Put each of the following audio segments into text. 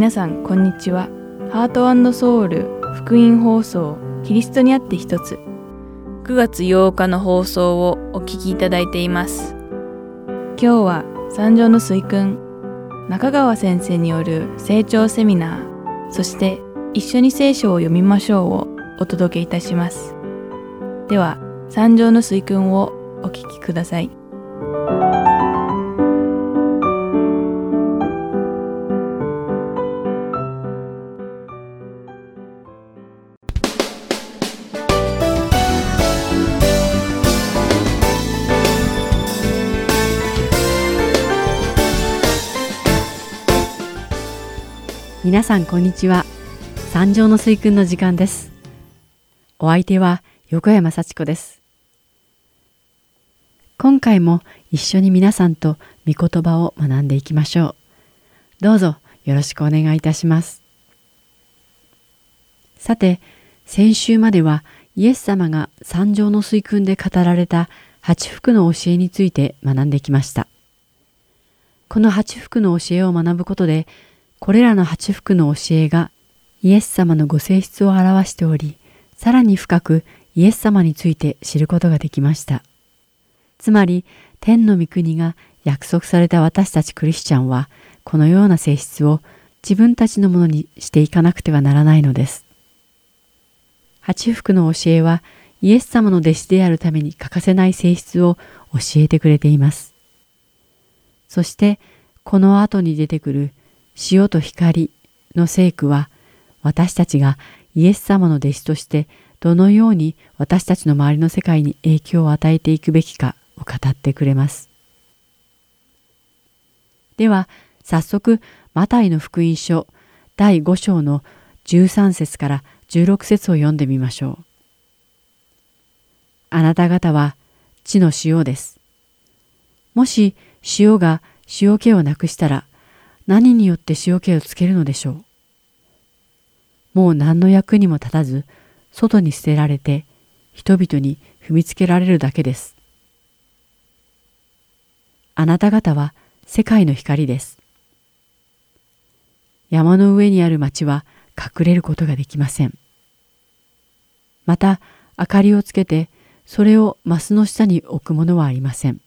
皆さんこんにちは。ハートソウル福音放送キリストにあって一つ。9月8日の放送をお聞きいただいています。今日は三条の水訓中川先生による成長セミナーそして一緒に聖書を読みましょうをお届けいたします。では三条の水訓をお聞きください。皆さんこんにちは。三条の水訓の時間です。お相手は横山幸子です。今回も一緒に皆さんと御言葉を学んでいきましょう。どうぞよろしくお願いいたします。さて先週まではイエス様が三条の水訓で語られた八福の教えについて学んできました。この八福の教えを学ぶことでこれらの八福の教えがイエス様のご性質を表しており、さらに深くイエス様について知ることができました。つまり、天の御国が約束された私たちクリスチャンは、このような性質を自分たちのものにしていかなくてはならないのです。八福の教えは、イエス様の弟子であるために欠かせない性質を教えてくれています。そして、この後に出てくる塩と光の聖句は私たちがイエス様の弟子としてどのように私たちの周りの世界に影響を与えていくべきかを語ってくれます。では早速マタイの福音書第5章の13節から16節を読んでみましょう。あなた方は地の塩です。もし塩が塩気をなくしたら何によって塩気をつけるのでしょう？もう何の役にも立たず、外に捨てられて、人々に踏みつけられるだけです。あなた方は世界の光です。山の上にある町は隠れることができません。また、明かりをつけて、それをマスの下に置くものはありません。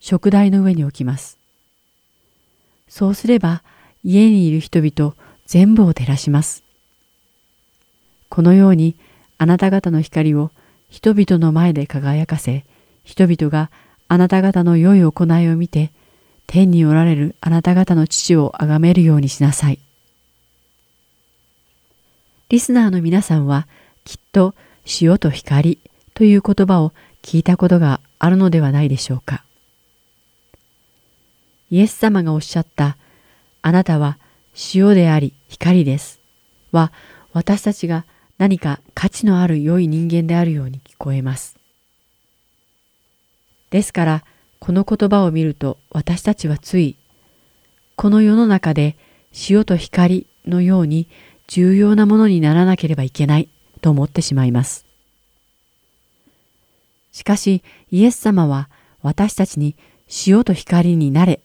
食台の上に置きます。そうすれば家にいる人々全部を照らします。このようにあなた方の光を人々の前で輝かせ、人々があなた方の良い行いを見て、天におられるあなた方の父を崇めるようにしなさい。リスナーの皆さんはきっと塩と光という言葉を聞いたことがあるのではないでしょうか。イエス様がおっしゃった、あなたは塩であり光です。は、私たちが何か価値のある良い人間であるように聞こえます。ですから、この言葉を見ると私たちはつい、この世の中で塩と光のように重要なものにならなければいけないと思ってしまいます。しかし、イエス様は私たちに塩と光になれ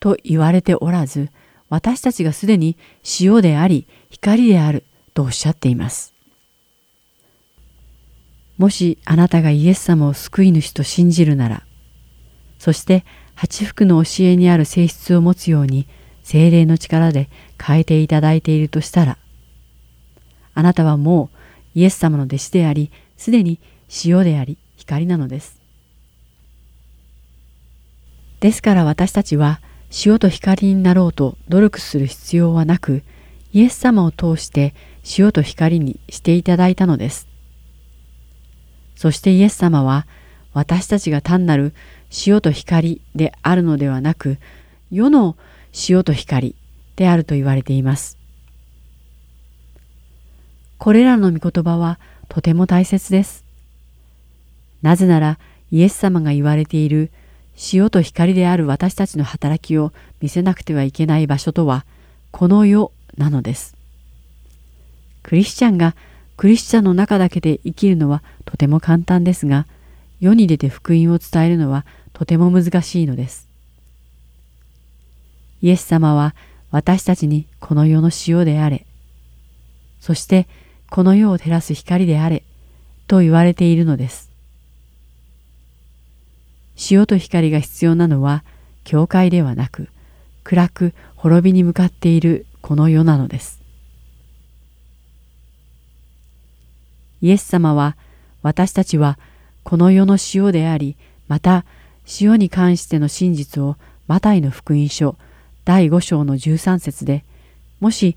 と言われておらず、私たちがすでに塩であり光であるとおっしゃっています。もしあなたがイエス様を救い主と信じるなら、そして八福の教えにある性質を持つように精霊の力で変えていただいているとしたら、あなたはもうイエス様の弟子であり、すでに塩であり光なのです。ですから私たちは塩と光になろうと努力する必要はなく、イエス様を通して塩と光にしていただいたのです。そしてイエス様は私たちが単なる塩と光であるのではなく、世の塩と光であると言われています。これらの御言葉はとても大切です。なぜならイエス様が言われている塩と光である私たちの働きを見せなくてはいけない場所とは、この世なのです。クリスチャンがクリスチャンの中だけで生きるのはとても簡単ですが、世に出て福音を伝えるのはとても難しいのです。イエス様は私たちにこの世の塩であれ、そしてこの世を照らす光であれ、と言われているのです。塩と光が必要なのは、教会ではなく、暗く滅びに向かっているこの世なのです。イエス様は、私たちはこの世の塩であり、また塩に関しての真実をマタイの福音書第5章の13節で、もし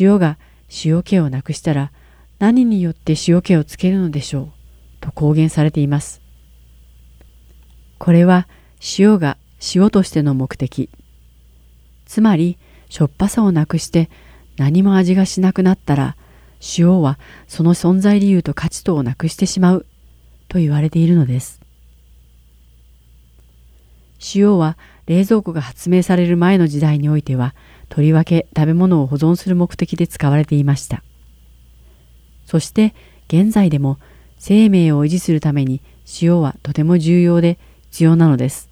塩が塩気をなくしたら何によって塩気をつけるのでしょうと公言されています。これは塩が塩としての目的。つまり、しょっぱさをなくして何も味がしなくなったら、塩はその存在理由と価値とをなくしてしまうと言われているのです。塩は冷蔵庫が発明される前の時代においては、とりわけ食べ物を保存する目的で使われていました。そして現在でも生命を維持するために塩はとても重要で必要なのです。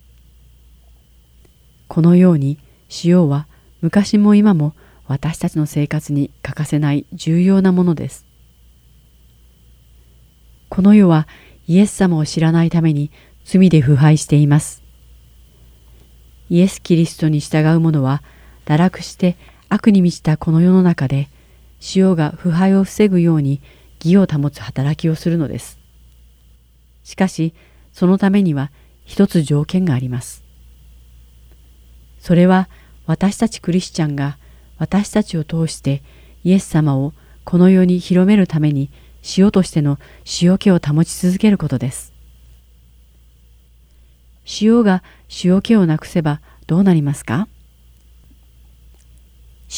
このように塩は昔も今も私たちの生活に欠かせない重要なものです。この世はイエス様を知らないために罪で腐敗しています。イエス・キリストに従う者は堕落して悪に満ちたこの世の中で塩が腐敗を防ぐように義を保つ働きをするのです。しかしそのためには一つ条件があります。それは私たちクリスチャンが私たちを通してイエス様をこの世に広めるために塩としての塩気を保ち続けることです。塩が塩気をなくせばどうなりますか？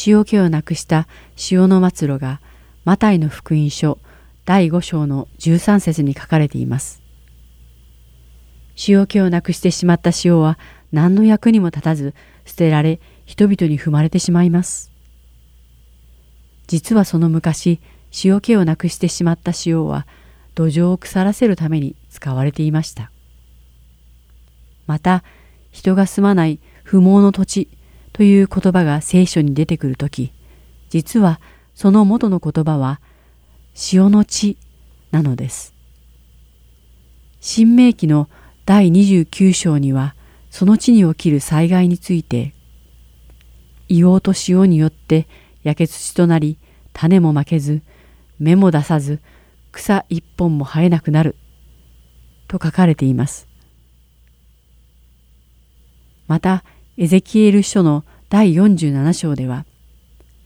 塩気をなくした塩の末路がマタイの福音書第5章の13節に書かれています。塩気をなくしてしまった塩は何の役にも立たず捨てられ人々に踏まれてしまいます。実はその昔塩気をなくしてしまった塩は土壌を腐らせるために使われていました。また人が住まない不毛の土地という言葉が聖書に出てくるとき、実はその元の言葉は塩の地なのです。新明記の第29章にはその地に起きる災害について、硫黄と塩によって焼け土となり種もまけず芽も出さず草一本も生えなくなると書かれています。また、エゼキエル書の第47章では、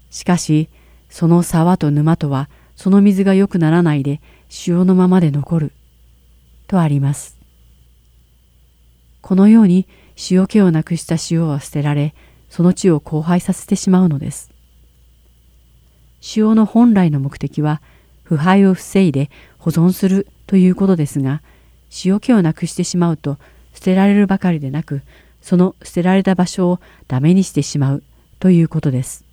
しかし、その沢と沼とは、その水が良くならないで、塩のままで残る。とあります。このように、塩気をなくした塩は捨てられ、その地を荒廃させてしまうのです。塩の本来の目的は、腐敗を防いで保存するということですが、塩気をなくしてしまうと、捨てられるばかりでなく、その捨てられた場所をダメにしてしまうということです。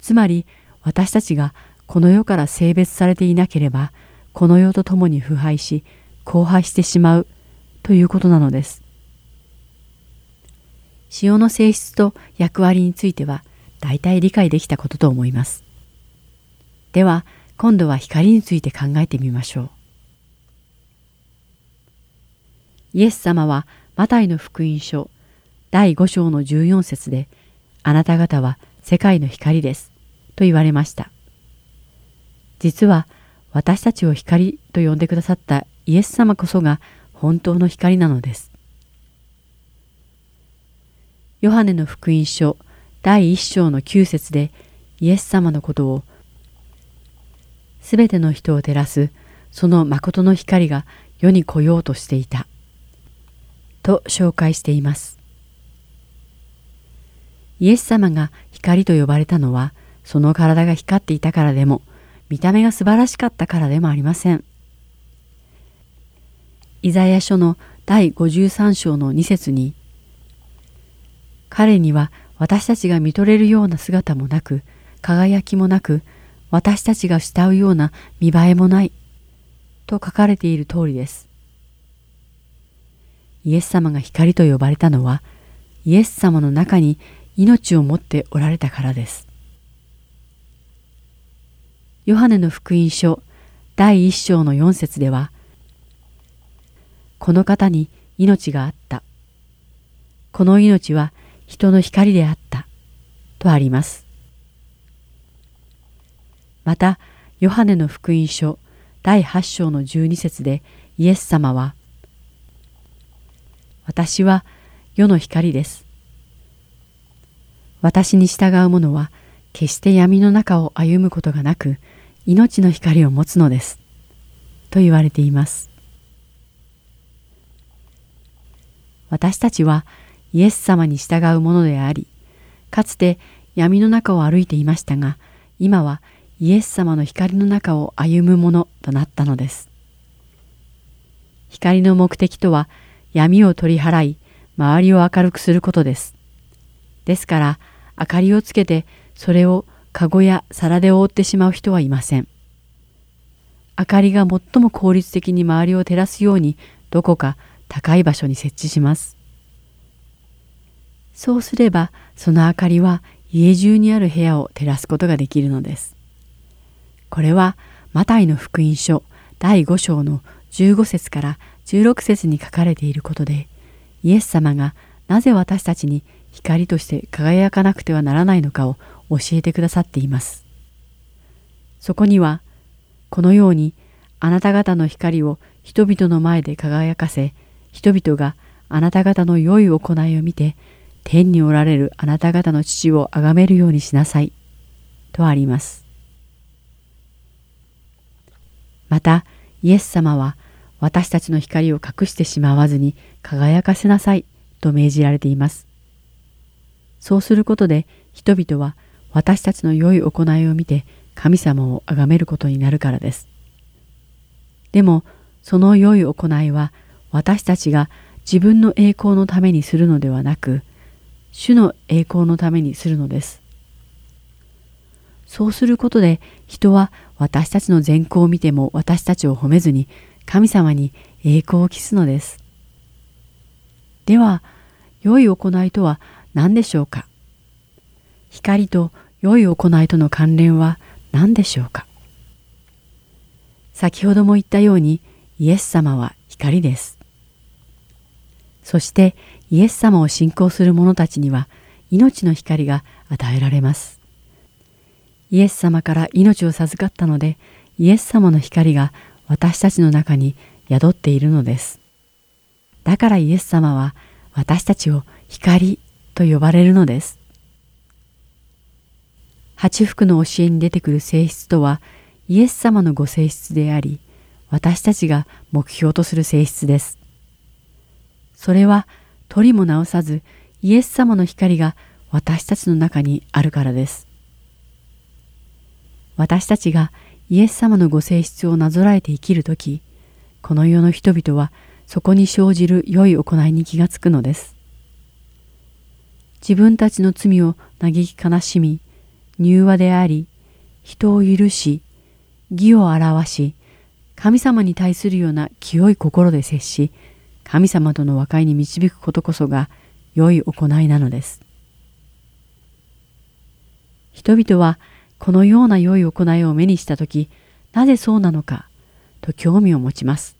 つまり私たちがこの世から性別されていなければこの世と共に腐敗し荒廃してしまうということなのです。塩の性質と役割については大体理解できたことと思います。では今度は光について考えてみましょう。イエス様はマタイの福音書第5章の14節であなた方は世界の光ですと言われました。実は私たちを光と呼んでくださったイエス様こそが本当の光なのです。ヨハネの福音書第1章の9節でイエス様のことをすべての人を照らすその誠の光が世に来ようとしていた。と紹介しています。イエス様が光と呼ばれたのは、その体が光っていたからでも、見た目が素晴らしかったからでもありません。イザヤ書の第53章の2節に、彼には私たちが見とれるような姿もなく、輝きもなく、私たちが慕うような見栄えもない、と書かれている通りです。イエス様が光と呼ばれたのは、イエス様の中に命を持っておられたからです。ヨハネの福音書第一章の四節では、この方に命があった。この命は人の光であった。とあります。また、ヨハネの福音書第8章の12節でイエス様は、私は世の光です。私に従う者は決して闇の中を歩むことがなく命の光を持つのです。と言われています。私たちはイエス様に従うものであり、かつて闇の中を歩いていましたが、今はイエス様の光の中を歩むものとなったのです。光の目的とは闇を取り払い、周りを明るくすることです。ですから、明かりをつけてそれをかごや皿で覆ってしまう人はいません。明かりが最も効率的に周りを照らすようにどこか高い場所に設置します。そうすればその明かりは家中にある部屋を照らすことができるのです。これはマタイの福音書第5章の15節から16節に書かれていることでイエス様がなぜ私たちに光として輝かなくてはならないのかを教えてくださっています。そこにはこのようにあなた方の光を人々の前で輝かせ人々があなた方の良い行いを見て天におられるあなた方の父を崇めるようにしなさいとあります。またイエス様は私たちの光を隠してしまわずに輝かせなさいと命じられています。そうすることで人々は私たちの良い行いを見て神様を崇めることになるからです。でもその良い行いは私たちが自分の栄光のためにするのではなく主の栄光のためにするのです。そうすることで人は私たちの善行を見ても私たちを褒めずに神様に栄光を期すのです。では良い行いとは何でしょうか？光と良い行いとの関連は何でしょうか？先ほども言ったようにイエス様は光です。そしてイエス様を信仰する者たちには命の光が与えられます。イエス様から命を授かったのでイエス様の光が私たちの中に宿っているのです。だからイエス様は私たちを光と呼ばれるのです。八福の教えに出てくる性質とはイエス様のご性質であり、私たちが目標とする性質です。それは取りも直さずイエス様の光が私たちの中にあるからです。私たちがイエス様のご性質をなぞらえて生きるとき、この世の人々はそこに生じる良い行いに気がつくのです。自分たちの罪を嘆き悲しみ、柔和であり、人を許し、義を表し、神様に対するような清い心で接し、神様との和解に導くことこそが良い行いなのです。人々はこのような良い行いを目にしたとき、なぜそうなのかと興味を持ちます。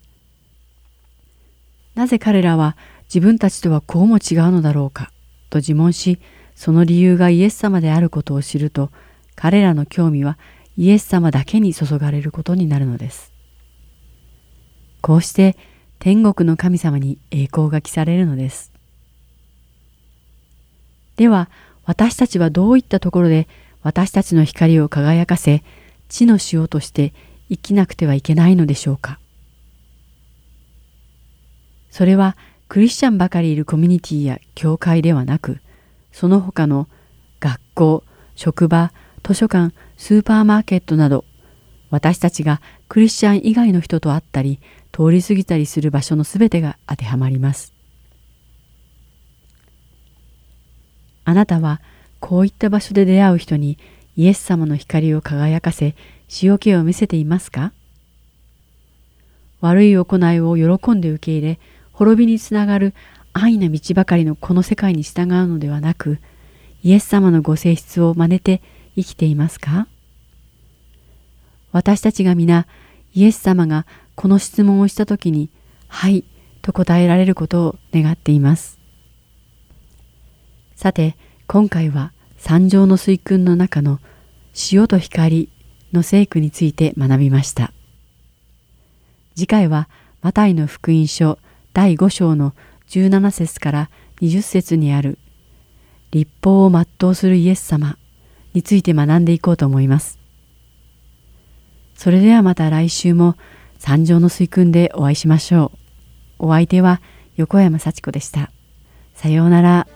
なぜ彼らは自分たちとはこうも違うのだろうかと自問し、その理由がイエス様であることを知ると、彼らの興味はイエス様だけに注がれることになるのです。こうして天国の神様に栄光が期されるのです。では、私たちはどういったところで私たちの光を輝かせ、地の塩として生きなくてはいけないのでしょうか。それはクリスチャンばかりいるコミュニティや教会ではなく、その他の学校、職場、図書館、スーパーマーケットなど、私たちがクリスチャン以外の人と会ったり、通り過ぎたりする場所のすべてが当てはまります。あなたはこういった場所で出会う人にイエス様の光を輝かせ、塩気を見せていますか？悪い行いを喜んで受け入れ、滅びにつながる安易な道ばかりのこの世界に従うのではなく、イエス様のご性質を真似て生きていますか？私たちが皆イエス様がこの質問をしたときに、はいと答えられることを願っています。さて、今回は三条の水訓の中の塩と光の聖句について学びました。次回はマタイの福音書第5章の17節から20節にある立法を全うするイエス様について学んでいこうと思います。それではまた来週も三条の水訓でお会いしましょう。お相手は横山幸子でした。さようなら。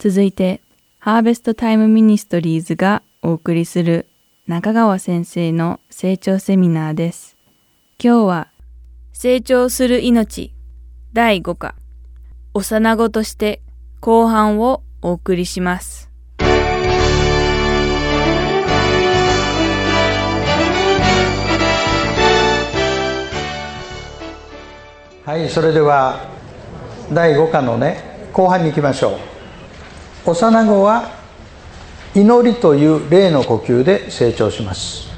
続いて、ハーベストタイムミニストリーズがお送りする中川先生の成長セミナーです。今日は、成長する命第5課、幼子として後半をお送りします。はい、それでは第5課のね後半に行きましょう。幼子は祈りという霊の呼吸で成長します。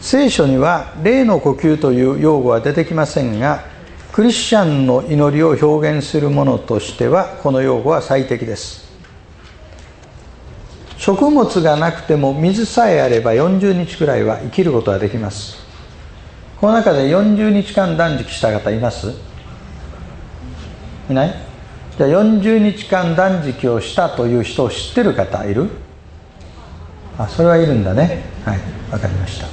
聖書には霊の呼吸という用語は出てきませんがクリスチャンの祈りを表現するものとしてはこの用語は最適です。食物がなくても水さえあれば40日くらいは生きることができます。この中で40日間断食した方います？いない？じゃあ40日間断食をしたという人を知ってる方いる？あそれはいるんだね。はい分かりました。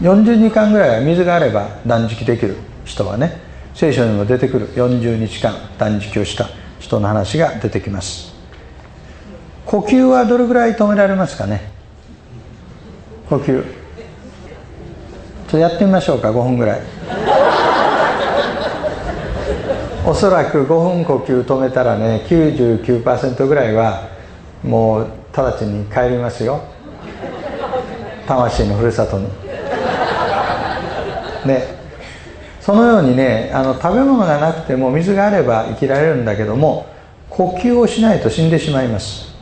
40時間ぐらいは水があれば断食できる人はね聖書にも出てくる40日間断食をした人の話が出てきます。呼吸はどれぐらい止められますかね？呼吸。ちょっとやってみましょうか5分ぐらい。おそらく5分呼吸止めたらね99%ぐらいはもう直ちに帰りますよ。魂のふるさとに。ね。そのようにねあの食べ物がなくても水があれば生きられるんだけども呼吸をしないと死んでしまいます。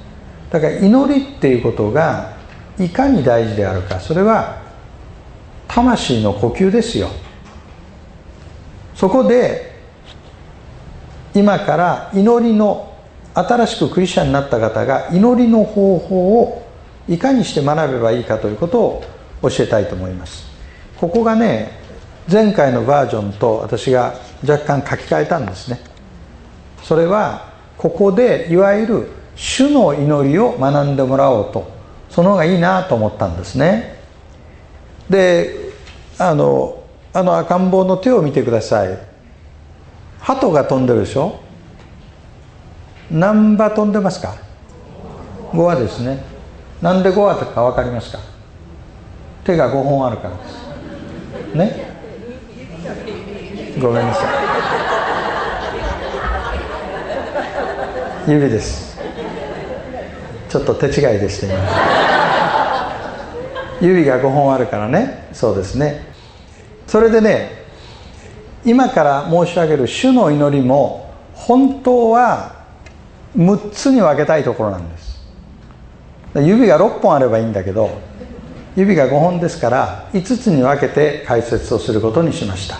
だから祈りっていうことがいかに大事であるか。それは魂の呼吸ですよ。そこで今から祈りの新しくクリスチャンになった方が祈りの方法をいかにして学べばいいかということを教えたいと思います。ここがね前回のバージョンと私が若干書き換えたんですね。それはここでいわゆる主の祈りを学んでもらおうとその方がいいなと思ったんですね。であのあの赤ん坊の手を見てください。鳩が飛んでるでしょ？何羽飛んでますか？5羽ですね。なんで5羽か分かりますか？手が5本あるからです。ね？ごめんなさい。指です。ちょっと手違いでした今。指が5本あるからね。そうですね。それでね今から申し上げる主の祈りも本当は6つに分けたいところなんです。指が6本あればいいんだけど指が5本ですから5つに分けて解説をすることにしました。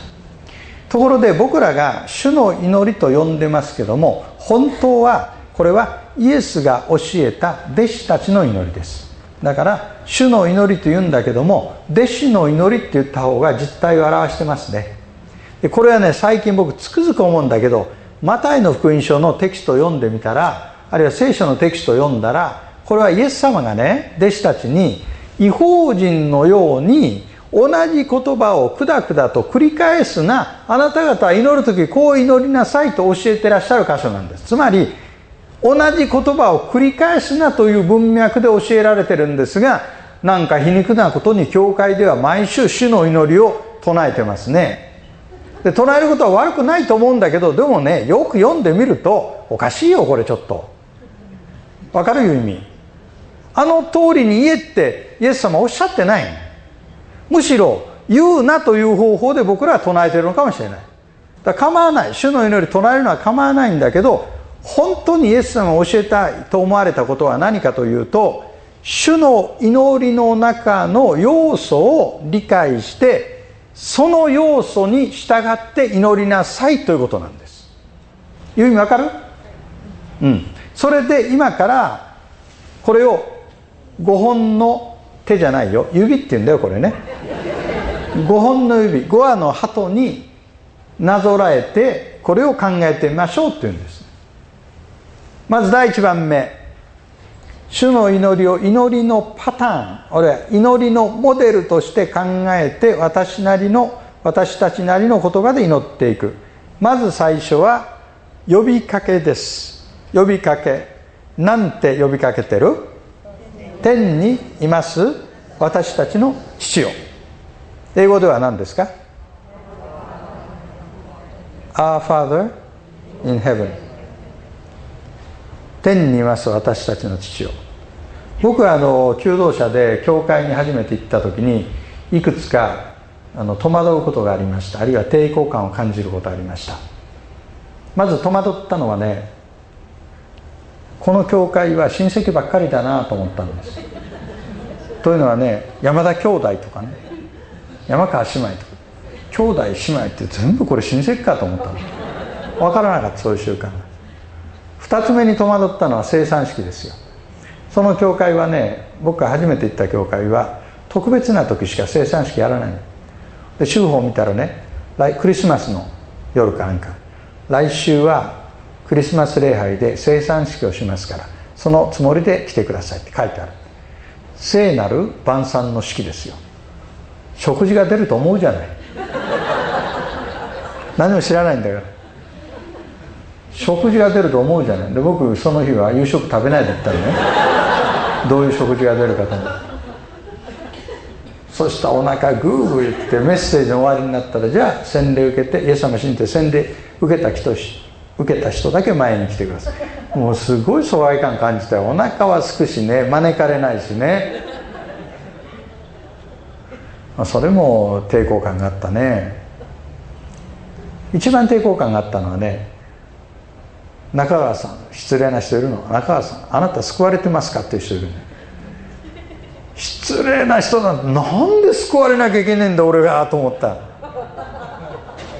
ところで僕らが主の祈りと呼んでますけども本当はこれはイエスが教えた弟子たちの祈りです。だから主の祈りと言うんだけども弟子の祈りって言った方が実態を表してますね。これはね最近僕つくづく思うんだけどマタイの福音書のテキストを読んでみたらあるいは聖書のテキストを読んだらこれはイエス様がね弟子たちに違法人のように同じ言葉をくだくだと繰り返すなあなた方は祈る時こう祈りなさいと教えてらっしゃる箇所なんです。つまり同じ言葉を繰り返すなという文脈で教えられてるんですがなんか皮肉なことに教会では毎週主の祈りを唱えてますね。で唱えることは悪くないと思うんだけどでもねよく読んでみるとおかしいよこれちょっと。わかる意味。あの通りに言えってイエス様おっしゃってない。むしろ言うなという方法で僕らは唱えてるのかもしれない。だから構わない。主の祈り唱えるのは構わないんだけど本当にイエス様が教えたいと思われたことは何かというと主の祈りの中の要素を理解してその要素に従って祈りなさいということなんです。いう意味わかる？うん。それで今からこれを5本の手じゃないよ。指って言うんだよこれね。5本の指。5羽の鳩になぞらえてこれを考えてみましょうっていうんです。まず第1番目主の祈りを祈りのパターン俺は祈りのモデルとして考えて私なりの私たちなりの言葉で祈っていく。まず最初は呼びかけです。呼びかけなんて呼びかけてる？天にいます私たちの父よ。英語では何ですか？Our Father in Heaven 天にいます私たちの父よ。僕はあの求道者で教会に初めて行った時にいくつかあの戸惑うことがありました。あるいは抵抗感を感じることがありました。まず戸惑ったのはねこの教会は親戚ばっかりだなと思ったんです。というのはね山田兄弟とかね山川姉妹とか兄弟姉妹って全部これ親戚かと思ったの。分からなかったそういう習慣が。2つ目に戸惑ったのは生産式ですよ。その教会はね僕が初めて行った教会は特別な時しか生産式やらないで週報を見たらねクリスマスの夜かなんか来週はクリスマス礼拝で生産式をしますからそのつもりで来てくださいって書いてある。聖なる晩餐の式ですよ。食事が出ると思うじゃない。何も知らないんだから。食事が出ると思うじゃない。で僕その日は夕食食べないで行ったらね。どういう食事が出るかと。思うそしたらお腹グーグー言ってメッセージの終わりになったらじゃあ洗礼受けてイエス様信じて洗礼受けた人受けた人だけ前に来てください。もうすごい疎外感感じてお腹はすくしね招かれないしね。それも抵抗感があったね。一番抵抗感があったのはね中川さん失礼な人いるの？中川さんあなた救われてますか？っていう人いるね。失礼な人なんてなんで救われなきゃいけないんだ俺がと思った。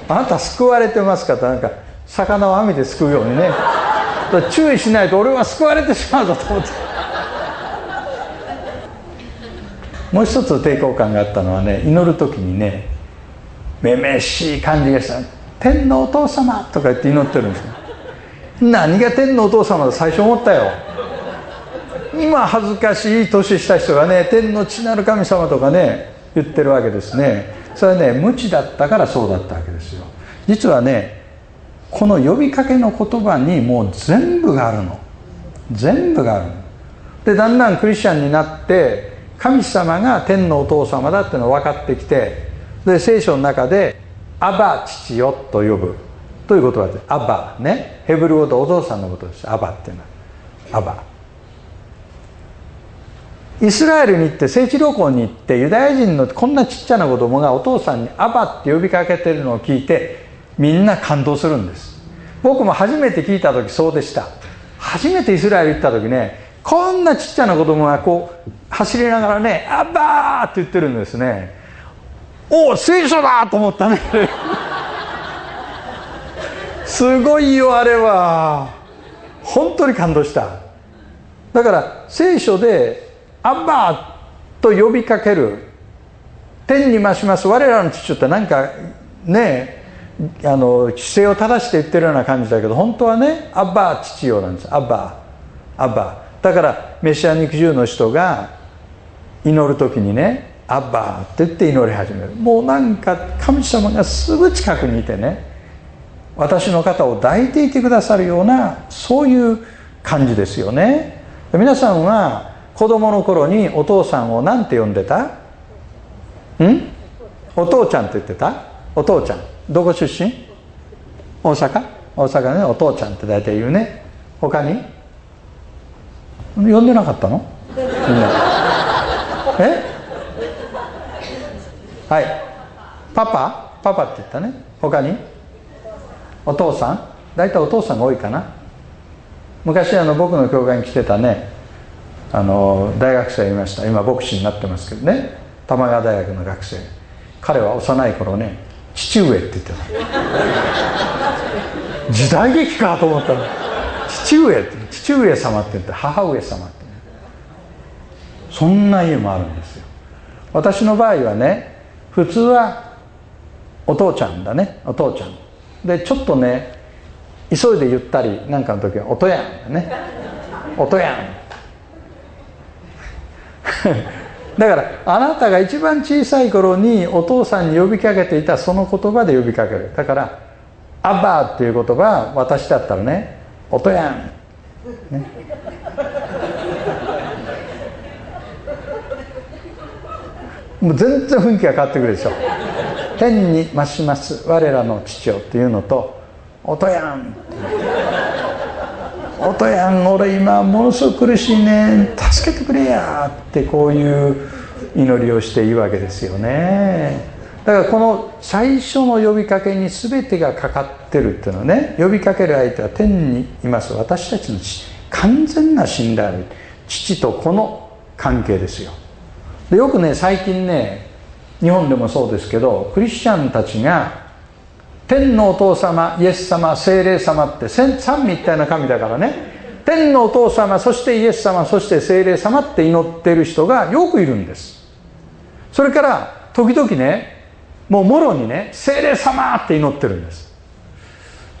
あなた救われてますか？ってなんか魚を網で救うようにね。注意しないと俺は救われてしまうぞと思って。もう一つ抵抗感があったのはね祈る時にねめめしい感じがした「天のお父様」とか言って祈ってるんですよ。何が天のお父様だ最初思ったよ。今恥ずかしい年した人がね天の父なる神様とかね言ってるわけですね。それはね無知だったからそうだったわけですよ。実はねこの呼びかけの言葉にもう全部があるの。全部があるでだんだんクリスチャンになって神様が天のお父様だっていうのが分かってきてで聖書の中で「アバ父よ」と呼ぶ。という言葉でアバねヘブル語でお父さんのことです。アバっていうのは。アバ。イスラエルに行って聖地旅行に行ってユダヤ人のこんなちっちゃな子供がお父さんにアバって呼びかけてるのを聞いてみんな感動するんです。僕も初めて聞いた時そうでした。初めてイスラエル行った時ねこんなちっちゃな子供がこう走りながらね「アバー!」って言ってるんですね。おお聖書だと思ったね。すごいよあれは。本当に感動した。だから聖書で「アッバー」と呼びかける。天に増します。我らの父って何かねあの姿勢を正して言ってるような感じだけど本当はね「アッバー父よ」なんです「アッバ。ー」「アッバ。ー」だからメシア肉汁の人が祈る時にね「アッバー」って言って祈り始める。もうなんか神様がすぐ近くにいてね私の肩を抱いていてくださるようなそういう感じですよね。皆さんは子供の頃にお父さんを何て呼んでた？ん？お父ちゃんって言ってた？お父ちゃん。どこ出身？大阪？大阪ね。お父ちゃんって大体言うね。他に？呼んでなかったの？みん。なえ？はい。パパ？パパって言ったね。他に？お父さん？大体お父さんが多いかな？昔あの僕の教会に来てたねあの大学生いました。今牧師になってますけどね。玉川大学の学生。彼は幼い頃ね父上って言ってた。時代劇かと思ったの。父上って父上様って言って母上様って、ね、そんな家もあるんですよ。私の場合はね普通はお父ちゃんだね。お父ちゃん。でちょっとね急いで言ったりなんかの時は「音やん」ね「音やん」だからあなたが一番小さい頃にお父さんに呼びかけていたその言葉で呼びかける。だから「アバー」っていう言葉は私だったらね「音やん」ね。もう全然雰囲気が変わってくるでしょ。天に増します我らの父よっていうのと「音やん」音やん俺今ものすごく苦しいね助けてくれや」ってこういう祈りをしていいわけですよね。だからこの最初の呼びかけに全てがかかってるっていうのはね呼びかける相手は天にいます。私たちの完全な信頼父と子の関係ですよ。でよくね最近ね日本でもそうですけどクリスチャンたちが天のお父様イエス様精霊様って三位一体の神だからね。天のお父様そしてイエス様そして精霊様って祈ってる人がよくいるんです。それから時々ねもうもろにね精霊様って祈ってるんです。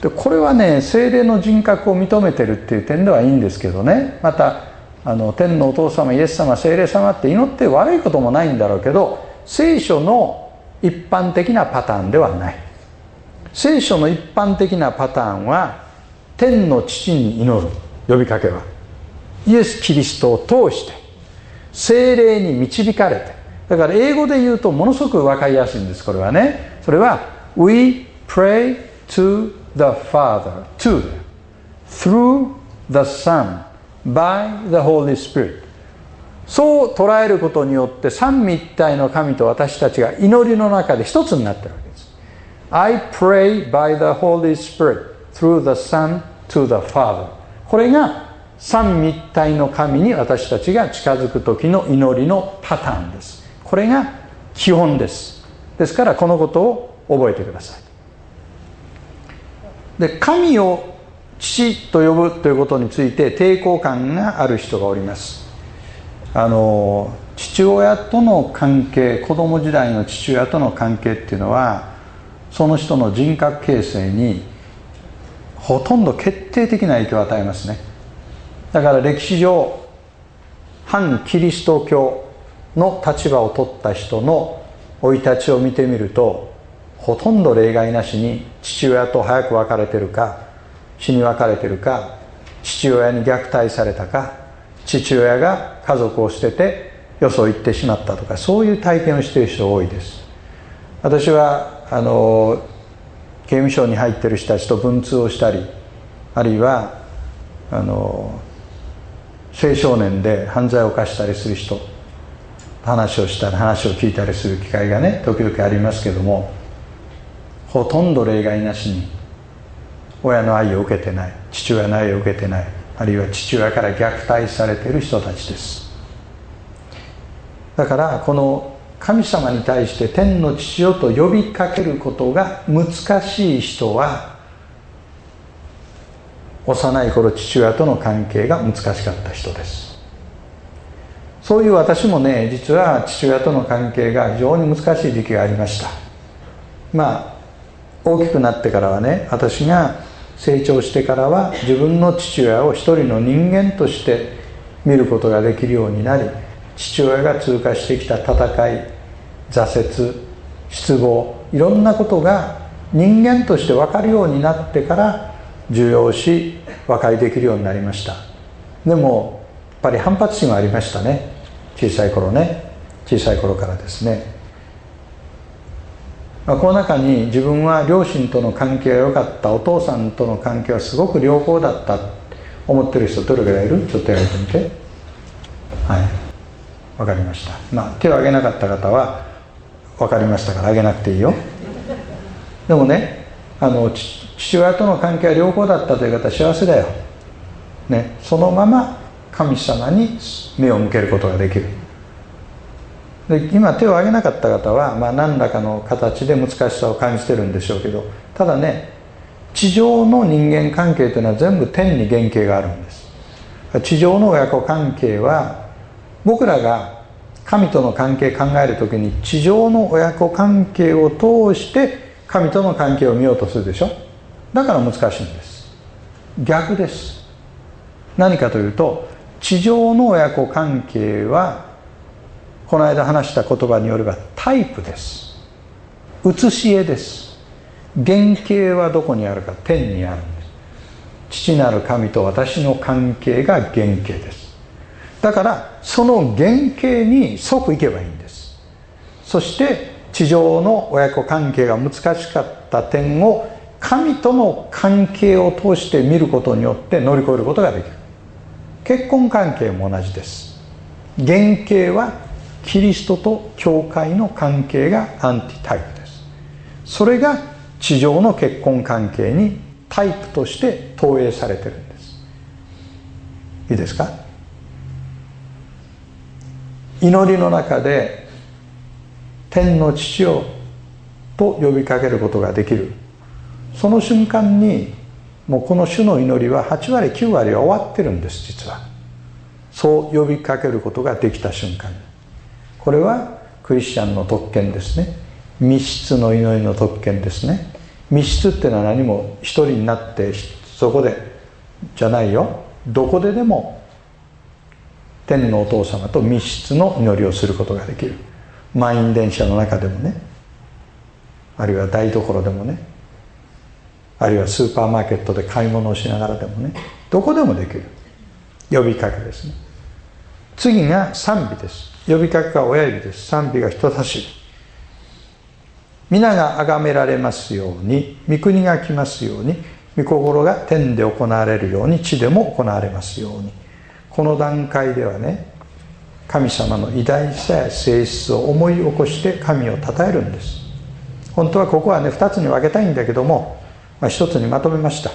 でこれはね精霊の人格を認めてるっていう点ではいいんですけどね。またあの天のお父様イエス様精霊様って祈って悪いこともないんだろうけど聖書の一般的なパターンではない。聖書の一般的なパターンは天の父に祈る呼びかけはイエス・キリストを通して精霊に導かれてだから英語で言うとものすごく分かりやすいんですこれはね。それは We pray to the Father to through the Son by the Holy Spirit. そう捉えることによって三位一体の神と私たちが祈りの中で一つになってるわけです。I pray by the Holy Spirit through the Son to the Father これが三位一体の神に私たちが近づく時の祈りのパターンです。これが基本です。ですからこのことを覚えてください。で神を父と呼ぶということについて抵抗感がある人がおります。あの父親との関係子供時代の父親との関係っていうのはその人の人格形成にほとんど決定的な影響を与えますね。だから歴史上反キリスト教の立場を取った人の生い立ちを見てみるとほとんど例外なしに父親と早く別れてるか死に別れてるか父親に虐待されたか父親が家族を捨ててよそ行ってしまったとかそういう体験をしている人多いです。私はあの刑務所に入ってる人たちと文通をしたりあるいはあの青少年で犯罪を犯したりする人話をしたり話を聞いたりする機会がね時々ありますけどもほとんど例外なしに親の愛を受けてない父親の愛を受けてないあるいは父親から虐待されている人たちです。だからこの神様に対して天の父よと呼びかけることが難しい人は幼い頃父親との関係が難しかった人です。そういう私もね実は父親との関係が非常に難しい時期がありました。まあ大きくなってからはね私が成長してからは自分の父親を一人の人間として見ることができるようになり父親が通過してきた戦い挫折失望いろんなことが人間として分かるようになってから受容し和解できるようになりました。でもやっぱり反発心はありましたね。小さい頃ね。小さい頃からですね、まあ、この中に自分は両親との関係が良かった。お父さんとの関係はすごく良好だった思ってる人どれぐらいいる？ちょっとやめてみて。はい。分かりました。まあ手を挙げなかった方は分かりましたから挙げなくていいよ。でもねあの父親との関係は良好だったという方は幸せだよ、ね、そのまま神様に目を向けることができる。で今手を挙げなかった方は、まあ、何らかの形で難しさを感じてるんでしょうけどただね地上の人間関係というのは全部天に原型があるんです。地上の親子関係は僕らが神との関係考える時に地上の親子関係を通して神との関係を見ようとするでしょ。だから難しいんです。逆です。何かというと地上の親子関係はこの間話した言葉によればタイプです。写し絵です。原型はどこにあるか。天にあるんです。父なる神と私の関係が原型です。だからその原型に即行けばいいんです。そして地上の親子関係が難しかった点を神との関係を通して見ることによって乗り越えることができる。結婚関係も同じです。原型はキリストと教会の関係がアンティタイプです。それが地上の結婚関係にタイプとして投影されてるんです。いいですか？祈りの中で天の父よと呼びかけることができる。その瞬間にもうこの種の祈りは8割9割は終わってるんです実は。そう呼びかけることができた瞬間。これはクリスチャンの特権ですね。密室の祈りの特権ですね。密室っていうのは何も一人になってそこでじゃないよ。どこででも天のお父様と密室の祈りをすることができる。満員電車の中でもね。あるいは台所でもね。あるいはスーパーマーケットで買い物をしながらでもね。どこでもできる。呼びかけですね。次が賛美です。呼びかけが親指です。賛美が人差し指。皆が崇められますように御国が来ますように御心が天で行われるように地でも行われますように。この段階ではね神様の偉大さや性質を思い起こして神を称えるんです。本当はここはね2つに分けたいんだけども、まあ、1つにまとめました。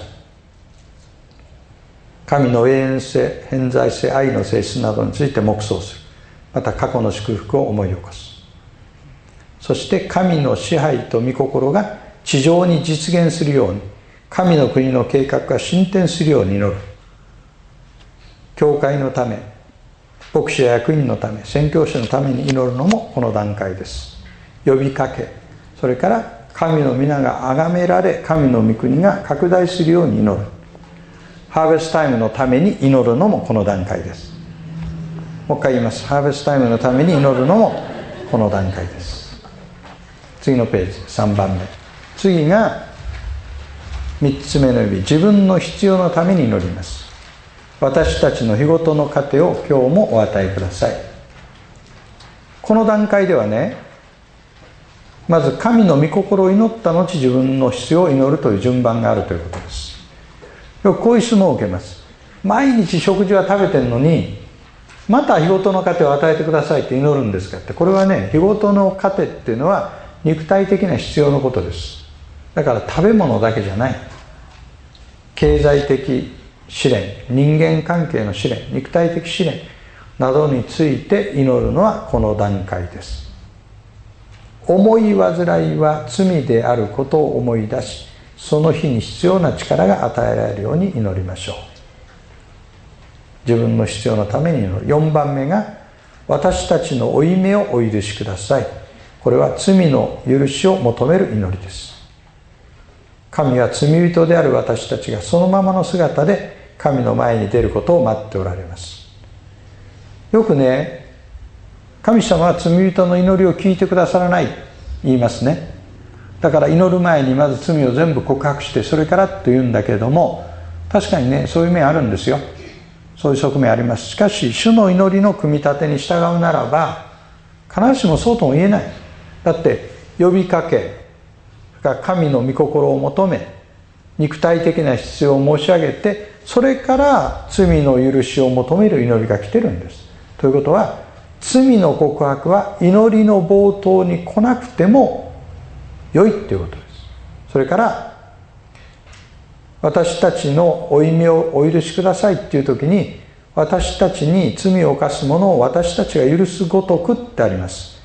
神の永遠性偏在性愛の性質などについて黙想する。また過去の祝福を思い起こす。そして神の支配と御心が地上に実現するように神の国の計画が進展するように祈る。教会のため牧師や役員のため宣教師のために祈るのもこの段階です。呼びかけそれから神の皆が崇められ神の御国が拡大するように祈る。ハーベストタイムのために祈るのもこの段階です。もう一回言います。ハーベストタイムのために祈るのもこの段階です。次のページ3番目。次が3つ目の指。自分の必要のために祈ります。私たちの日ごとの糧を今日もお与えください。この段階ではねまず神の御心を祈った後自分の必要を祈るという順番があるということです。よくこういう質問を受けます。毎日食事は食べてるのにまた日ごとの糧を与えてくださいって祈るんですかって。これはね日ごとの糧っていうのは肉体的な必要のことです。だから食べ物だけじゃない。経済的試練人間関係の試練肉体的試練などについて祈るのはこの段階です。思い煩いは罪であることを思い出しその日に必要な力が与えられるように祈りましょう。自分の必要のために祈る4番目が私たちの負い目をお許しください。これは罪の許しを求める祈りです。神は罪人である私たちがそのままの姿で神の前に出ることを待っておられます。よくね神様は罪人の祈りを聞いてくださらない言いますね。だから祈る前にまず罪を全部告白してそれからと言うんだけれども確かにねそういう面あるんですよ。そういう側面あります。しかし主の祈りの組み立てに従うならば必ずしもそうとも言えない。だって呼びかけ神の御心を求め肉体的な必要を申し上げてそれから罪の許しを求める祈りが来てるんです。ということは罪の告白は祈りの冒頭に来なくても良いっていうことです。それから私たちの負い目をお許しくださいっていう時に私たちに罪を犯す者を私たちが許すごとくってあります。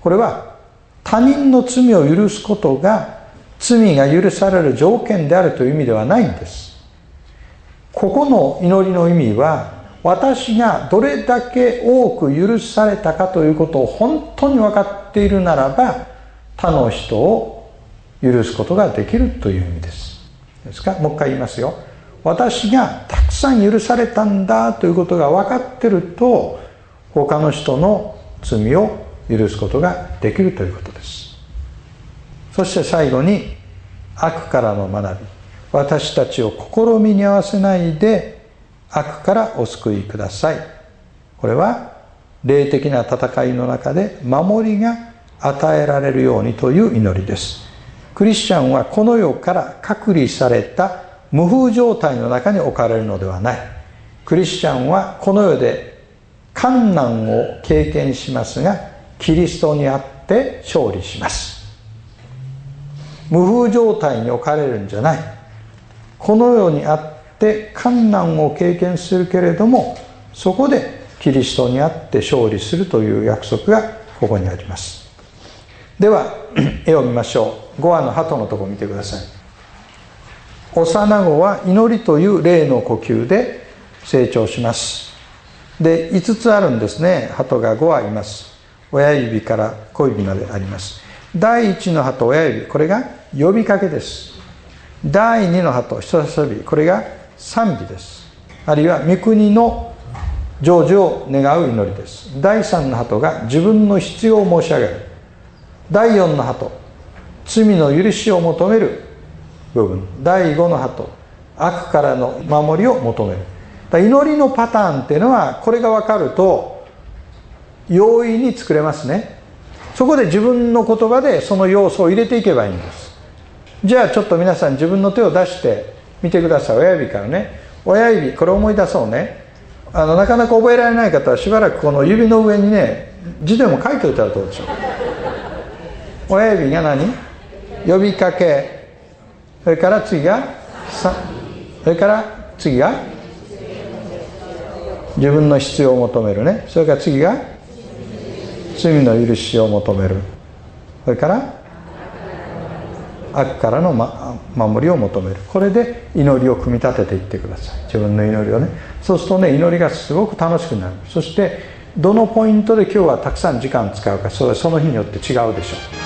これは他人の罪を許すことが罪が許される条件であるという意味ではないんです。ここの祈りの意味は私がどれだけ多く許されたかということを本当に分かっているならば他の人を許すことができるという意味です。ですか？もう一回言いますよ。私がたくさん許されたんだということが分かってると他の人の罪を許すことができるということです。そして最後に悪からの学び。私たちを試みに合わせないで悪からお救いください。これは霊的な戦いの中で守りが与えられるようにという祈りです。クリスチャンはこの世から隔離された無風状態の中に置かれるのではない。クリスチャンはこの世で困難を経験しますがキリストにあって勝利します。無風状態に置かれるんじゃない。この世にあって困難を経験するけれどもそこでキリストにあって勝利するという約束がここにあります。では絵を見ましょう。5話の鳩のとこ見てください。幼子は祈りという霊の呼吸で成長します。で5つあるんですね。鳩が5羽います。親指から小指まであります。第1の鳩親指これが呼びかけです。第2の鳩人差し指これが賛美です。あるいは御国の成就を願う祈りです。第3の鳩が自分の必要を申し上げる。第4の鳩罪の許しを求める部分。第5の鳩。悪からの守りを求める。祈りのパターンっていうのはこれが分かると容易に作れますね。そこで自分の言葉でその要素を入れていけばいいんです。じゃあちょっと皆さん自分の手を出してみてください。親指からね。親指これ思い出そうね。あのなかなか覚えられない方はしばらくこの指の上にね字でも書いておいたらどうでしょう。親指が何？呼びかけ。それから次がそれから次が自分の必要を求めるね。それから次が罪の許しを求める。それから悪からの、ま、守りを求める。これで祈りを組み立てていってください。自分の祈りをね。そうするとね祈りがすごく楽しくなる。そしてどのポイントで今日はたくさん時間使うかそれはその日によって違うでしょう。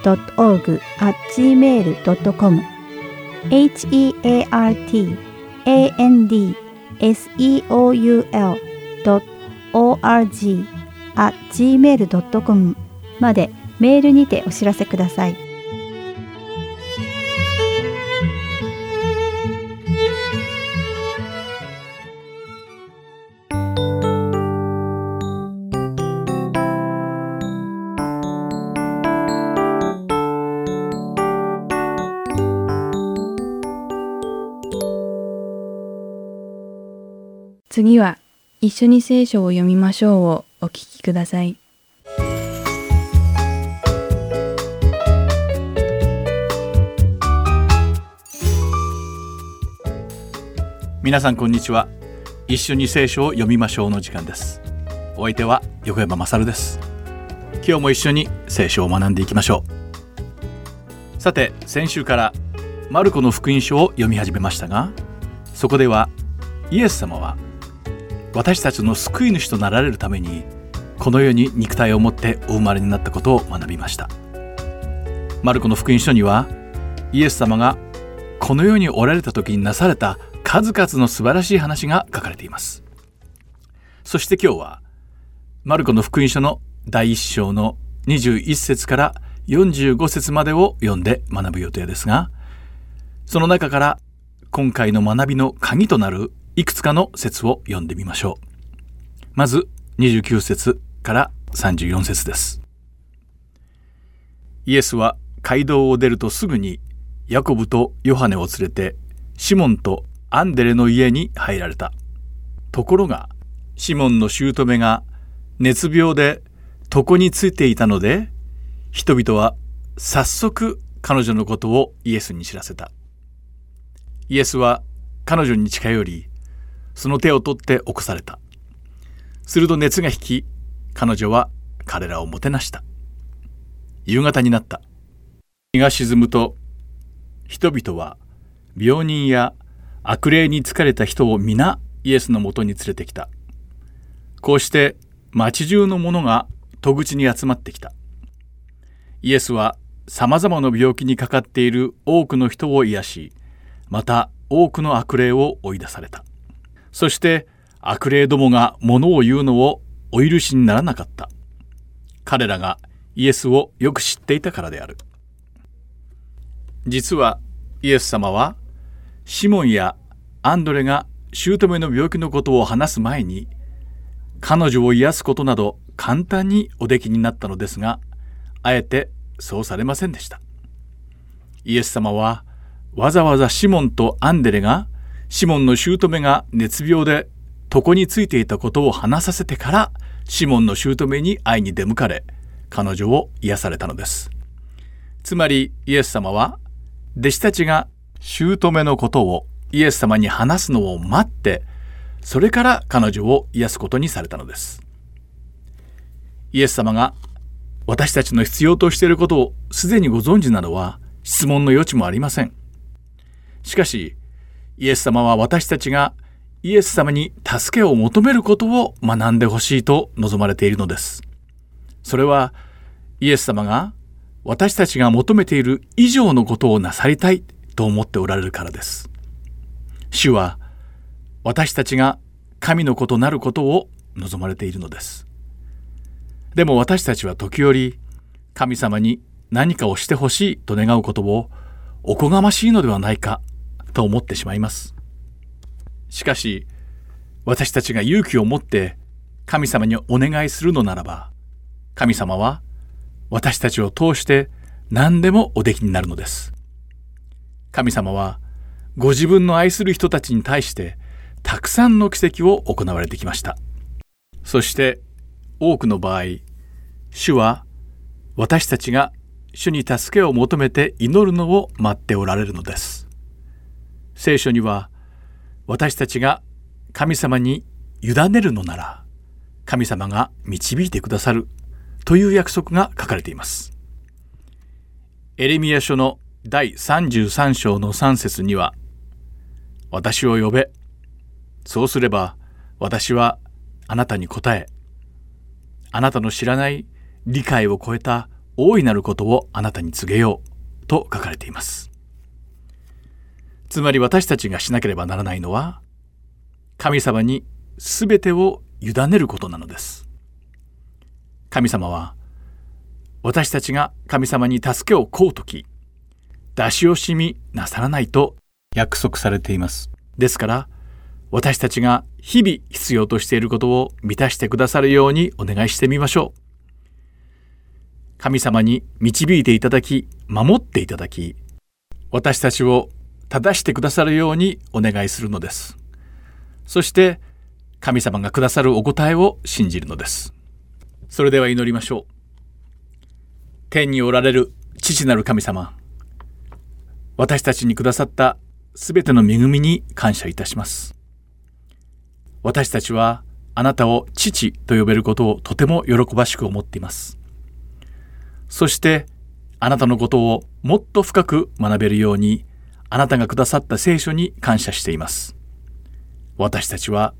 heart.and.org.gmail.com heartandseoul.org.gmail.com までメールにてお知らせください。次は一緒に聖書を読みましょうをお聞きください。皆さんこんにちは。一緒に聖書を読みましょうの時間です。お相手は横山勝です。今日も一緒に聖書を学んでいきましょう。さて先週からマルコの福音書を読み始めましたがそこではイエス様は私たちの救い主となられるためにこの世に肉体を持ってお生まれになったことを学びました。マルコの福音書にはイエス様がこの世におられた時になされた数々の素晴らしい話が書かれています。そして今日はマルコの福音書の第1章の21節から45節までを読んで学ぶ予定ですがその中から今回の学びの鍵となるいくつかの説を読んでみましょう。まず29節から34節です。イエスは街道を出るとすぐにヤコブとヨハネを連れてシモンとアンデレの家に入られた。ところがシモンの姑が熱病で床についていたので人々は早速彼女のことをイエスに知らせた。イエスは彼女に近寄りその手を取って起こされた。すると熱が引き彼女は彼らをもてなした。夕方になった。日が沈むと人々は病人や悪霊に疲れた人を皆イエスのもとに連れてきた。こうして町中の者が戸口に集まってきた。イエスはさまざまな病気にかかっている多くの人を癒しまた多くの悪霊を追い出された。そして悪霊どもが物を言うのをお許しにならなかった。彼らがイエスをよく知っていたからである。実はイエス様はシモンやアンドレが姑の病気のことを話す前に彼女を癒すことなど簡単におできになったのですがあえてそうされませんでした。イエス様はわざわざシモンとアンデレがシモンの姑が熱病で床についていたことを話させてからシモンの姑に会いに出向かれ彼女を癒されたのです。つまりイエス様は弟子たちが姑のことをイエス様に話すのを待ってそれから彼女を癒すことにされたのです。イエス様が私たちの必要としていることをすでにご存知なのは質問の余地もありません。しかしイエス様は私たちがイエス様に助けを求めることを学んでほしいと望まれているのですそれはイエス様が私たちが求めている以上のことをなさりたいと思っておられるからです。主は私たちが神の子となることを望まれているのです。でも私たちは時折神様に何かをしてほしいと願うことをおこがましいのではないかと思ってしまいます。しかし私たちが勇気を持って神様にお願いするのならば神様は私たちを通して何でもおできになるのです。神様はご自分の愛する人たちに対してたくさんの奇跡を行われてきましたそして多くの場合主は私たちが主に助けを求めて祈るのを待っておられるのです聖書には私たちが神様に委ねるのなら神様が導いてくださるという約束が書かれていますエレミア書の第33章の3節には私を呼べそうすれば私はあなたに答えあなたの知らない理解を超えた大いなることをあなたに告げようと書かれています。つまり私たちがしなければならないのは神様に全てを委ねることなのです。神様は私たちが神様に助けを請うとき出し惜しみなさらないと約束されています。ですから私たちが日々必要としていることを満たしてくださるようにお願いしてみましょう。神様に導いていただき、守っていただき、私たちを正してくださるようにお願いするのです。そして神様がくださるお答えを信じるのです。それでは祈りましょう。天におられる父なる神様、私たちにくださったすべての恵みに感謝いたします。私たちはあなたを父と呼べることをとても喜ばしく思っています。そしてあなたのことをもっと深く学べるようにあなたがくださった聖書に感謝しています。私たちは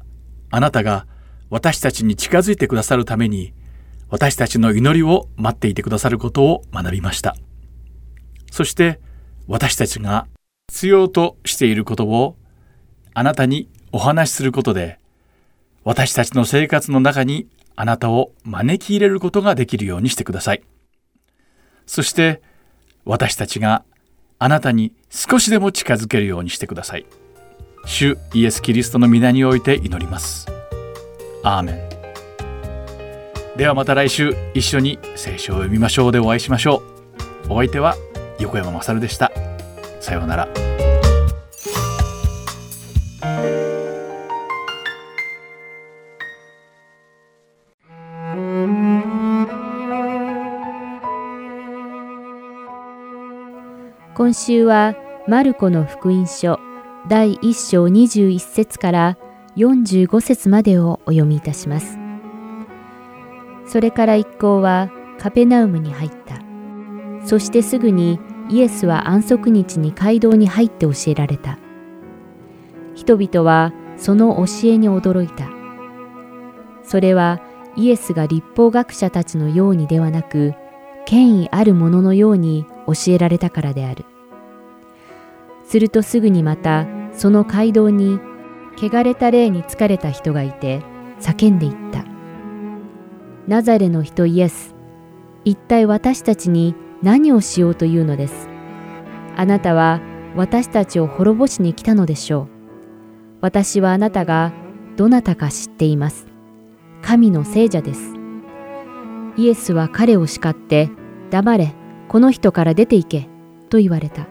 あなたが私たちに近づいてくださるために私たちの祈りを待っていてくださることを学びました。そして私たちが必要としていることをあなたにお話しすることで私たちの生活の中にあなたを招き入れることができるようにしてください。そして私たちがあなたに少しでも近づけるようにしてください。主イエス・キリストの皆において祈ります。アーメン。ではまた来週一緒に聖書を読みましょうでお会いしましょう。お相手は横山まさるでした。さようなら。今週はマルコの福音書第1章21節から45節までをお読みいたします。それから一行はカペナウムに入った。そしてすぐにイエスは安息日に街道に入って教えられた。人々はその教えに驚いた。それはイエスが立法学者たちのようにではなく、権威あるもののように教えられたからである。するとすぐにまたその街道に汚れた霊に疲れた人がいて叫んでいった。ナザレの人イエス、一体私たちに何をしようというのです。あなたは私たちを滅ぼしに来たのでしょう。私はあなたがどなたか知っています。神の聖者です。イエスは彼を叱って、黙れ、この人から出て行け、と言われた。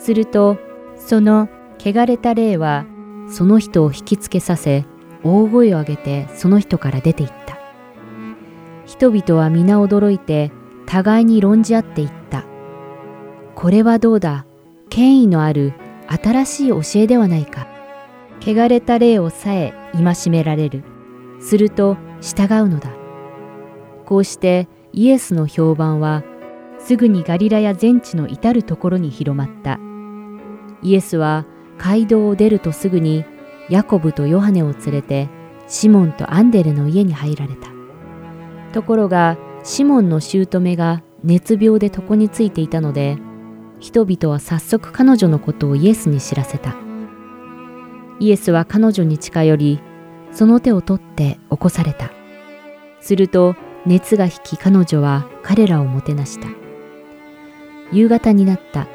すると、その汚れた霊は、その人を引きつけさせ、大声を上げてその人から出て行った。人々は皆驚いて、互いに論じ合っていった。これはどうだ？権威のある新しい教えではないか。汚れた霊をさえ戒められる。すると従うのだ。こうしてイエスの評判はすぐにガリラや全地の至るところに広まった。イエスは街道を出るとすぐにヤコブとヨハネを連れてシモンとアンデレの家に入られた。ところがシモンの姑が熱病で床についていたので人々は早速彼女のことをイエスに知らせた。イエスは彼女に近寄りその手を取って起こされた。すると熱が引き彼女は彼らをもてなした。夕方になった。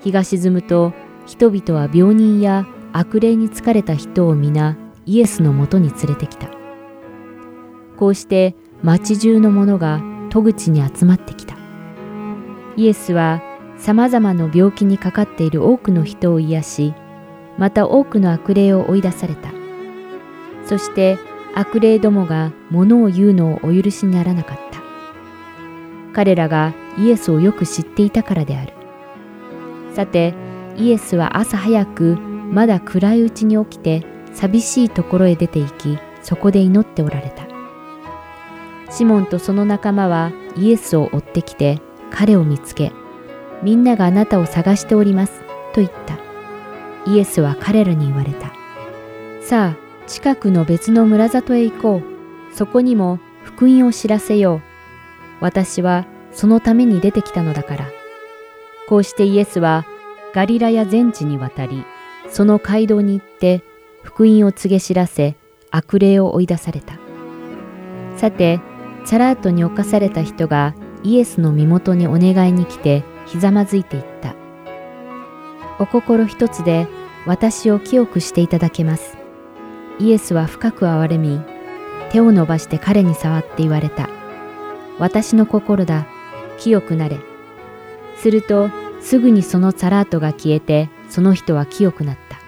日が沈むと人々は病人や悪霊に疲れた人を皆イエスのもとに連れてきた。こうして町中の者が戸口に集まってきた。イエスは様々な病気にかかっている多くの人を癒し、また多くの悪霊を追い出された。そして悪霊どもが物を言うのをお許しにならなかった。彼らがイエスをよく知っていたからである。さて、イエスは朝早くまだ暗いうちに起きて寂しいところへ出て行き、そこで祈っておられた。シモンとその仲間はイエスを追ってきて彼を見つけ、みんながあなたを探しておりますと言った。イエスは彼らに言われた。さあ、近くの別の村里へ行こう。そこにも福音を知らせよう。私はそのために出てきたのだから。こうしてイエスはガリラや全地に渡り、その街道に行って福音を告げ知らせ、悪霊を追い出された。さて、チャラートに侵された人がイエスの身元にお願いに来てひざまずいていった。お心一つで私を清くしていただけます。イエスは深く憐れみ、手を伸ばして彼に触って言われた。私の心だ、清くなれ。すると、すぐにそのサラートが消えて、その人は清くなった。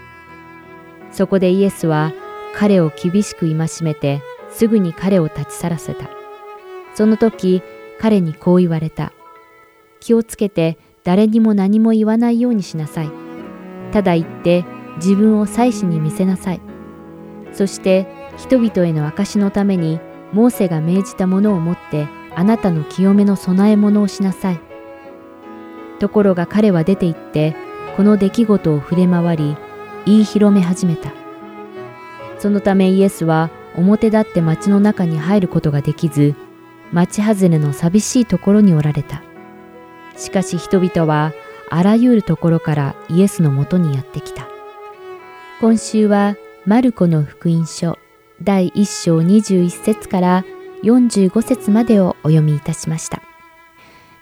そこでイエスは彼を厳しく戒めて、すぐに彼を立ち去らせた。その時、彼にこう言われた。気をつけて誰にも何も言わないようにしなさい。ただ言って自分を祭司に見せなさい。そして人々への証のためにモーセが命じたものを持ってあなたの清めの供え物をしなさい。ところが彼は出て行ってこの出来事を触れ回り言い広め始めた。そのためイエスは表立って町の中に入ることができず町外れの寂しいところにおられた。しかし人々はあらゆるところからイエスのもとにやってきた。今週はマルコの福音書第1章21節から45節までをお読みいたしました。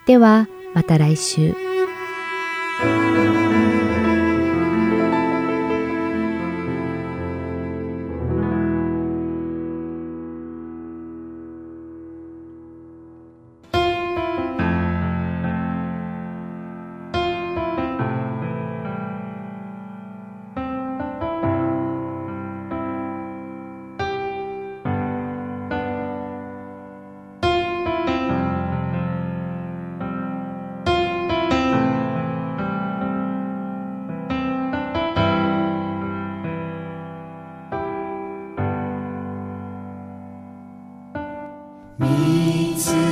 ではまた来週。く大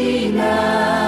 今